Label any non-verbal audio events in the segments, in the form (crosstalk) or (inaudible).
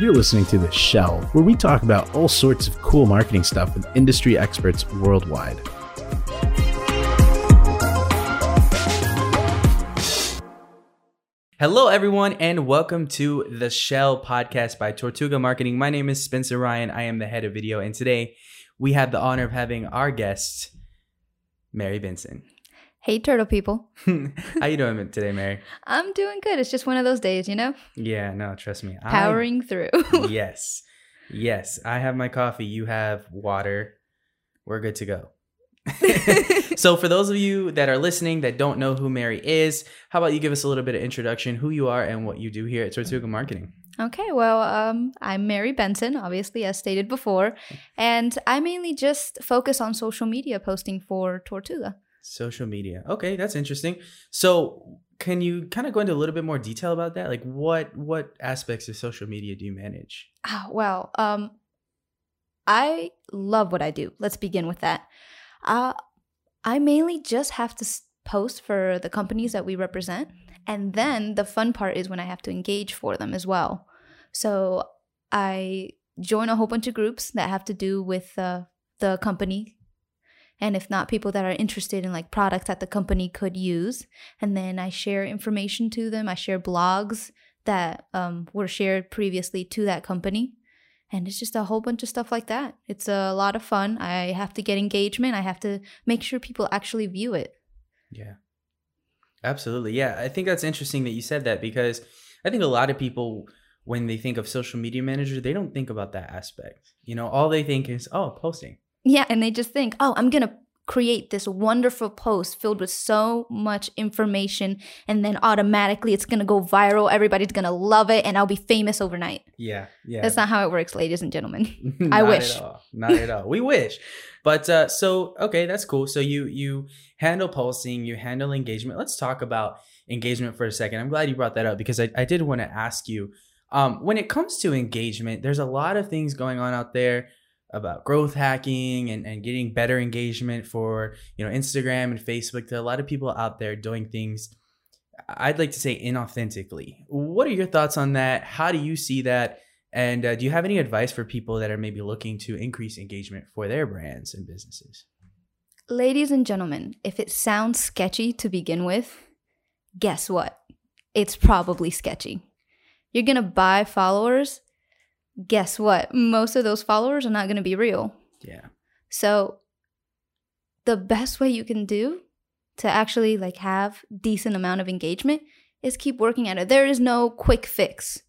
You're listening to The Shell, where we talk about all sorts of cool marketing stuff with industry experts worldwide. Hello, everyone, and welcome to the Shell podcast by Tortuga Marketing. My name is Spencer Ryan. I am the head of video, and today we have the honor of having our guest, Mary Benson. Hey, turtle people. (laughs) How you doing today, Mary? I'm doing good. It's just one of those days, you know? Yeah, no, trust me. Powering I, through. (laughs) yes. Yes. I have my coffee. You have water. We're good to go. (laughs) so for those of you that are listening that don't know who Mary is, how about you give us a little bit of introduction, who you are and what you do here at Tortuga Marketing? Okay, well, um, I'm Mary Benson, obviously, as stated before, and I mainly just focus on social media posting for Tortuga. Social media. Okay, that's interesting. So, can you kind of go into a little bit more detail about that? Like, what what aspects of social media do you manage? Oh, well, um, I love what I do. Let's begin with that. Uh, I mainly just have to post for the companies that we represent. And then the fun part is when I have to engage for them as well. So I join a whole bunch of groups that have to do with uh, the company. And if not, people that are interested in like products that the company could use. And then I share information to them. I share blogs that um, were shared previously to that company and it's just a whole bunch of stuff like that. It's a lot of fun. I have to get engagement. I have to make sure people actually view it. Yeah. Absolutely. Yeah. I think that's interesting that you said that because I think a lot of people when they think of social media manager, they don't think about that aspect. You know, all they think is, oh, posting. Yeah, and they just think, oh, I'm going to create this wonderful post filled with so much information and then automatically it's going to go viral everybody's going to love it and i'll be famous overnight. Yeah yeah. That's not how it works ladies and gentlemen. (laughs) I wish at all. not at all. We wish. But uh, so okay that's cool. So you you handle posting you handle engagement. Let's talk about engagement for a second. I'm glad you brought that up because i, I did want to ask you um, when it comes to engagement there's a lot of things going on out there about growth hacking and, and getting better engagement for you know instagram and facebook to a lot of people out there doing things i'd like to say inauthentically. What are your thoughts on that? How do you see that? And uh, do you have any advice for people that are maybe looking to increase engagement for their brands and businesses? Ladies and gentlemen if it sounds sketchy to begin with guess what? It's probably sketchy. You're gonna buy followers guess what? Most of those followers are not going to be real. Yeah. So the best way you can do to actually like have decent amount of engagement is keep working at it. There is no quick fix.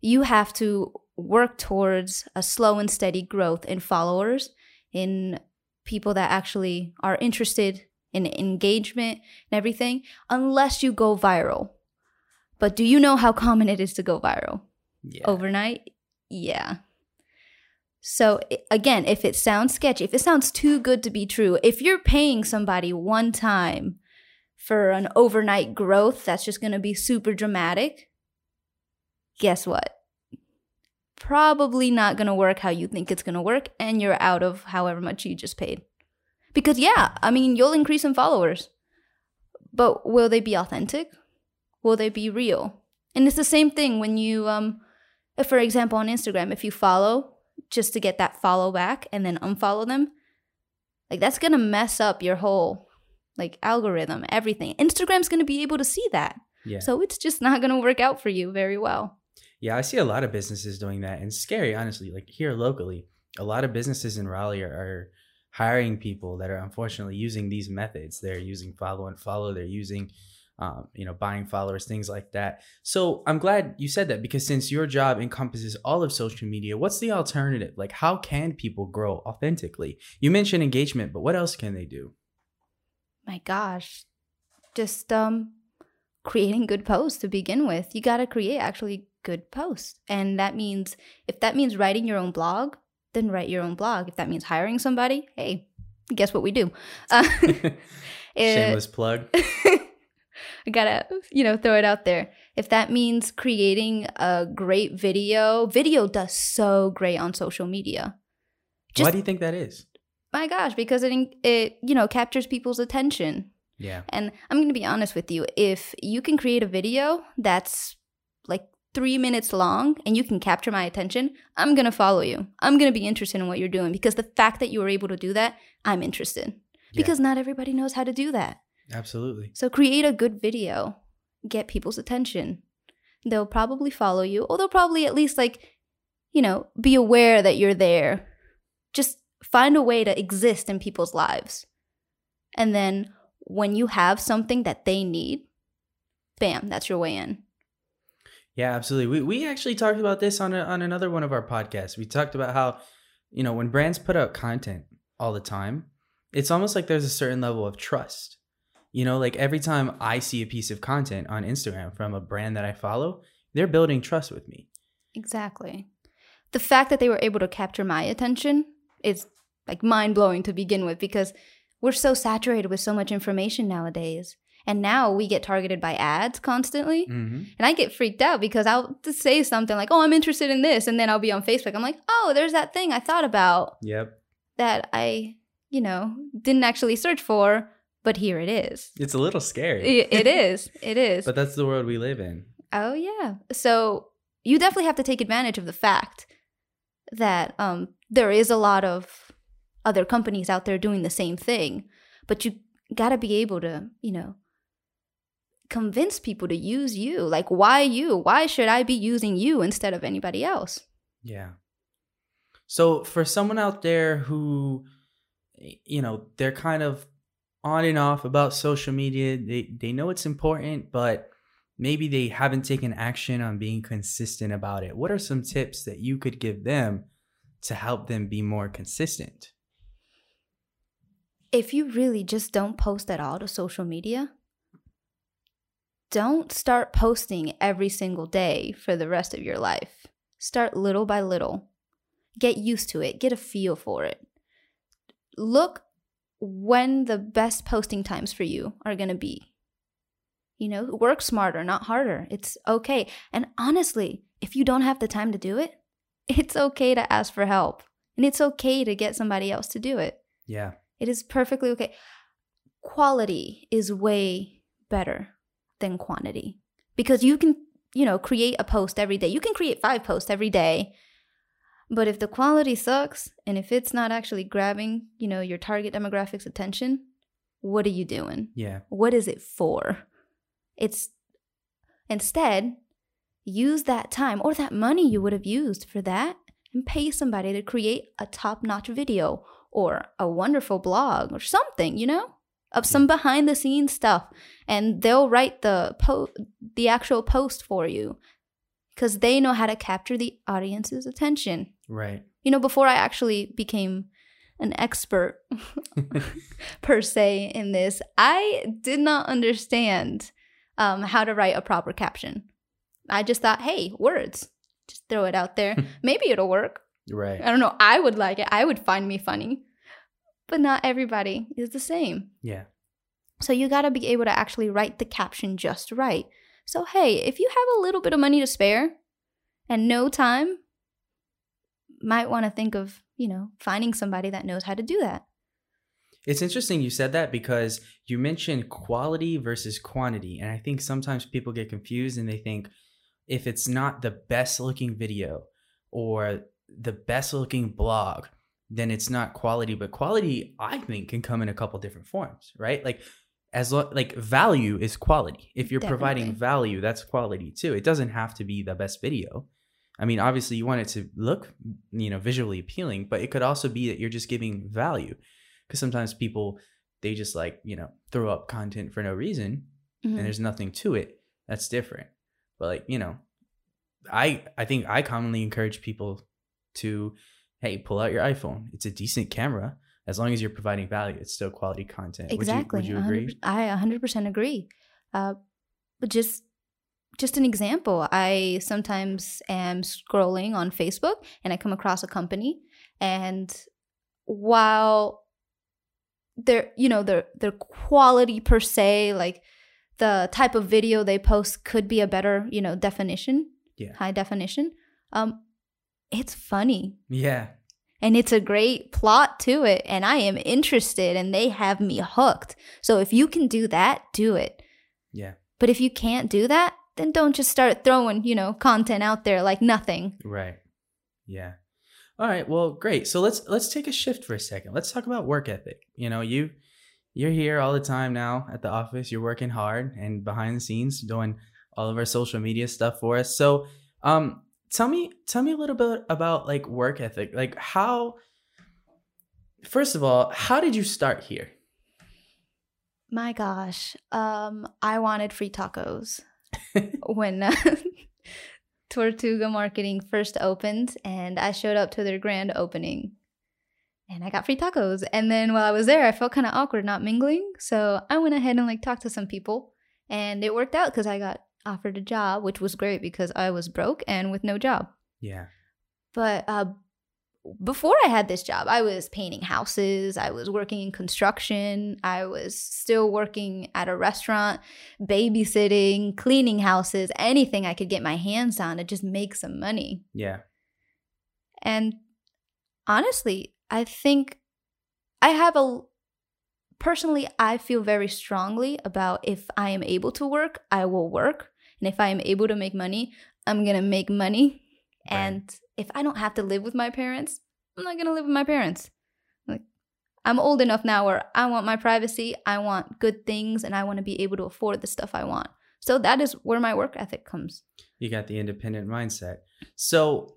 You have to work towards a slow and steady growth in followers, in people that actually are interested in engagement and everything, unless you go viral. But do you know how common it is to go viral? Yeah. Overnight? Yeah. So again, if it sounds sketchy, if it sounds too good to be true, if you're paying somebody one time for an overnight growth that's just going to be super dramatic, guess what? Probably not going to work how you think it's going to work and you're out of however much you just paid. Because yeah, I mean, you'll increase in followers. But will they be authentic? Will they be real? And it's the same thing when you um if, for example, on Instagram, if you follow just to get that follow back and then unfollow them, like that's gonna mess up your whole like algorithm, everything. Instagram's gonna be able to see that. Yeah. So it's just not gonna work out for you very well. Yeah, I see a lot of businesses doing that, and scary, honestly. Like here locally, a lot of businesses in Raleigh are, are hiring people that are unfortunately using these methods. They're using follow and follow. They're using um, you know, buying followers, things like that. So I'm glad you said that because since your job encompasses all of social media, what's the alternative? Like, how can people grow authentically? You mentioned engagement, but what else can they do? My gosh, just um, creating good posts to begin with. You got to create actually good posts, and that means if that means writing your own blog, then write your own blog. If that means hiring somebody, hey, guess what we do? Uh, (laughs) (laughs) Shameless plug. (laughs) I gotta, you know, throw it out there. If that means creating a great video, video does so great on social media. Just, Why do you think that is? My gosh, because it it you know captures people's attention. Yeah. And I'm gonna be honest with you. If you can create a video that's like three minutes long and you can capture my attention, I'm going to follow you. I'm going to be interested in what you're doing because the fact that you were able to do that, I'm interested. Yeah. Because not everybody knows how to do that. Absolutely. So create a good video, get people's attention. They'll probably follow you, or they'll probably at least like, you know, be aware that you're there. Just find a way to exist in people's lives. And then when you have something that they need, bam, that's your way in. Yeah, absolutely. We we actually talked about this on a, on another one of our podcasts. We talked about how, you know, when brands put out content all the time, it's almost like there's a certain level of trust. You know, like every time I see a piece of content on Instagram from a brand that I follow, they're building trust with me. Exactly. The fact that they were able to capture my attention is like mind blowing to begin with because we're so saturated with so much information nowadays. And now we get targeted by ads constantly. Mm-hmm. And I get freaked out because I'll just say something like, oh, I'm interested in this. And then I'll be on Facebook. I'm like, oh, there's that thing I thought about Yep. that I, you know, didn't actually search for, but here it is. It's a little scary. It is. It is. but that's the world we live in. Oh yeah. So you definitely have to take advantage of the fact that um, there is a lot of other companies out there doing the same thing, but you got to be able to, you know, convince people to use you. Like, why you? Why should I be using you instead of anybody else? Yeah. So for someone out there who you know, they're kind of on and off about social media, they they know it's important, but maybe they haven't taken action on being consistent about it. What are some tips that you could give them to help them be more consistent? If you really just don't post at all to social media, don't start posting every single day for the rest of your life. Start little by little. Get used to it, get a feel for it. Look when the best posting times for you are going to be. You know, work smarter, not harder. It's okay. And honestly, if you don't have the time to do it, (laughs) it's okay to ask for help. And it's okay to get somebody else to do it. Yeah. It is perfectly okay. Quality is way better than quantity because you can, you know, create a post every day. You can create five posts every day. But if the quality sucks and if it's not actually grabbing, you know, your target demographic's attention, what are you doing? Yeah. What is it for? It's instead use that time or that money you would have used for that and pay somebody to create a top-notch video or a wonderful blog or something, you know? Of some behind the scenes stuff and they'll write the po- the actual post for you cuz they know how to capture the audience's attention. Right. You know, before I actually became an expert (laughs) per se in this, I did not understand um, how to write a proper caption. I just thought, hey, words, just throw it out there. (laughs) Maybe it'll work. Right. I don't know. I would like it. I would find me funny. But not everybody is the same. Yeah. So you got to be able to actually write the caption just right. So, hey, if you have a little bit of money to spare and no time, might want to think of, you know, finding somebody that knows how to do that. It's interesting you said that because you mentioned quality versus quantity. And I think sometimes people get confused and they think if it's not the best looking video or the best looking blog, then it's not quality. But quality, I think, can come in a couple different forms, right? Like, as lo- like value is quality. If you're providing value, that's quality too. It doesn't have to be the best video. I mean, obviously, you want it to look, you know, visually appealing, but it could also be that you're just giving value because sometimes people they just like you know throw up content for no reason Mhm. and there's nothing to it that's different but like you know i i think i commonly encourage people to hey pull out your iphone it's a decent camera as long as you're providing value it's still quality content Exactly. would you, would you agree I 100% agree. Uh, but just just an example, I sometimes am scrolling on Facebook and I come across a company and while their you know their their quality per se like the type of video they post could be a better, you know, definition, Yeah. high definition. Um it's funny. Yeah. And it's a great plot to it and i am interested and they have me hooked. So if you can do that do it. Yeah. But if you can't do that then don't just start throwing, you know, content out there like nothing. Right. Yeah. All right. Well, great. So let's let's take a shift for a second. Let's talk about work ethic. You know, you you're here all the time now at the office. You're working hard and behind the scenes doing all of our social media stuff for us. So, um, tell me tell me a little bit about like work ethic. Like how first of all, how did you start here? My gosh, um, I wanted free tacos (laughs) when uh, (laughs) Tortuga Marketing first opened, and I showed up to their grand opening, and I got free tacos. And then while I was there, I felt kind of awkward not mingling, so I went ahead and like talked to some people, and it worked out because I got offered a job, which was great because I was broke and with no job. Yeah. But uh, before I had this job, I was painting houses, I was working in construction, I was still working at a restaurant, babysitting, cleaning houses, anything I could get my hands on to just make some money. Yeah. And honestly, I think I have a personally, I feel very strongly about if I am able to work, I will work. And if I am able to make money, I'm going to make money. Right. And if I don't have to live with my parents, I'm not going to live with my parents. Like I'm old enough now where I want my privacy, I want good things, and I want to be able to afford the stuff I want. So that is where my work ethic comes. You got the independent mindset. So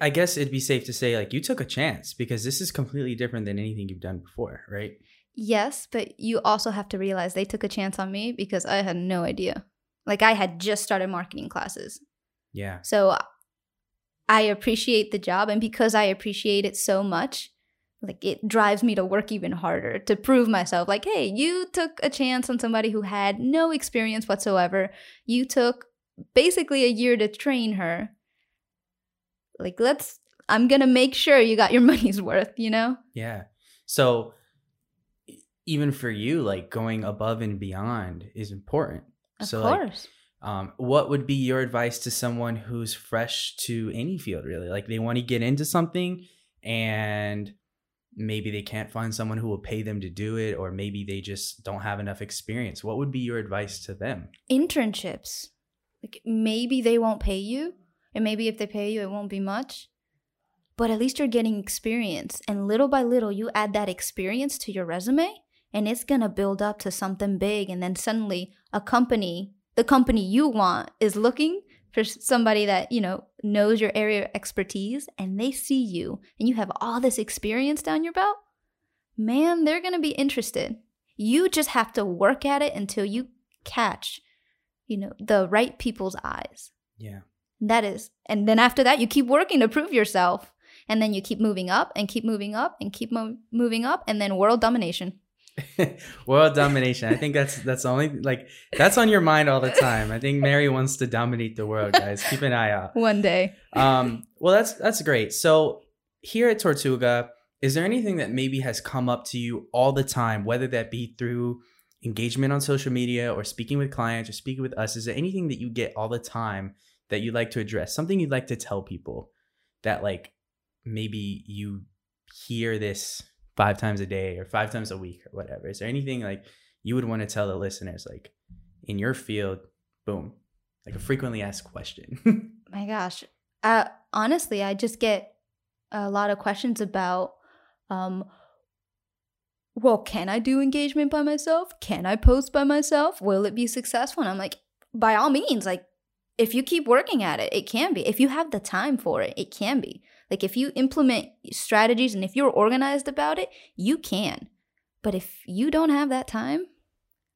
I guess it'd be safe to say like you took a chance because this is completely different than anything you've done before, right? Yes, but you also have to realize they took a chance on me because I had no idea. Like I had just started marketing classes. Yeah. So I appreciate the job and because I appreciate it so much, like it drives me to work even harder to prove myself like, "Hey, you took a chance on somebody who had no experience whatsoever. You took basically a year to train her. Like let's I'm going to make sure you got your (laughs) money's worth, you know?" Yeah. So even for you, like going above and beyond is important. Of so like, course. Um, what would be your advice to someone who's fresh to any field, really? Like they want to get into something and maybe they can't find someone who will pay them to do it, or maybe they just don't have enough experience. What would be your advice to them? internships. Like maybe they won't pay you, and maybe if they pay you, it won't be much. But at least you're getting experience, and little by little, you add that experience to your resume, and it's gonna build up to something big. And then suddenly, a company, the company you want, is looking for somebody that you know knows your area of expertise, and they see you, and you have all this experience down your belt. Man, they're gonna be interested. You just have to work at it until you catch you know the right people's eyes Yeah. that is and then after that you keep working to prove yourself and then you keep moving up and keep moving up and keep mo- moving up and then world domination (laughs) World domination. I think that's that's only like that's on your mind all the time. I think Mary wants to dominate the world, guys. Keep an eye out. one day Um, well, that's that's great. So here at Tortuga, is there anything that maybe has come up to you all the time, whether that be through engagement on social media or speaking with clients or speaking with us? Is there anything that you get all the time that you'd like to address? Something you'd like to tell people that like maybe you hear this five times a day or five times a week or whatever? Is there anything like you would want to tell the listeners like in your field, boom, like a frequently asked question? (laughs) my gosh. Uh, honestly i just get a lot of questions about um well can i do engagement by myself? Can i post by myself? Will it be successful? And i'm like by all means like if you keep working at it it can be. If you have the time for it it can be like if you implement strategies and if you're organized about it you can but if you don't have that time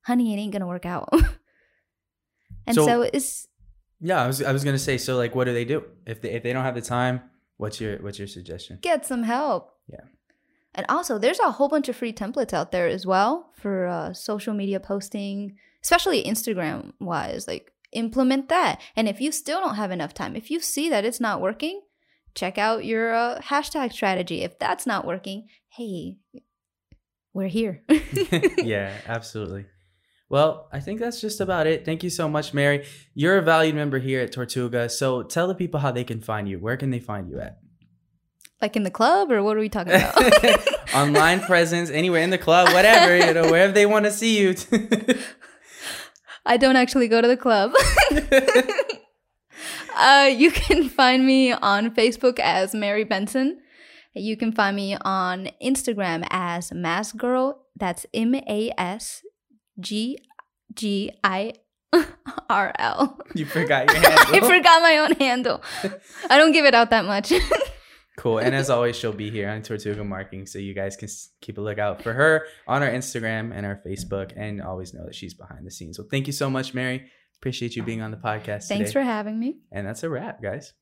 honey it ain't gonna work out (laughs) and So- so it's Yeah, I was I was gonna say. So like, what do they do if they if they don't have the time? What's your what's your suggestion? get some help. Yeah. And also, there's a whole bunch of free templates out there as well for uh, social media posting, especially Instagram wise. Like, implement that. And if you still don't have enough time, if you see that it's not working, check out your uh, hashtag strategy. If that's not working, hey, we're here. (laughs) (laughs) yeah, absolutely. Well, I think that's just about it. Thank you so much, Mary. You're a valued member here at Tortuga. So tell the people how they can find you. Where can they find you at? like in the club, or what are we talking about? (laughs) Online presence, anywhere in the club, whatever, you know, wherever they want to see you. I don't actually go to the club. Uh, you can (laughs) find me on Facebook as Mary Benson. You can find me on Instagram as Mask Girl. That's M A S G G I R L. (laughs) You forgot your (laughs) handle. I forgot my own handle. I don't give it out that much. Cool. And as always, she'll be here on Tortuga Marketing, so you guys can keep a lookout for her on our Instagram and our Facebook, and always know that she's behind the scenes. So thank you so much, Mary. Appreciate you being on the podcast. Thanks today. for having me. And that's a wrap, guys.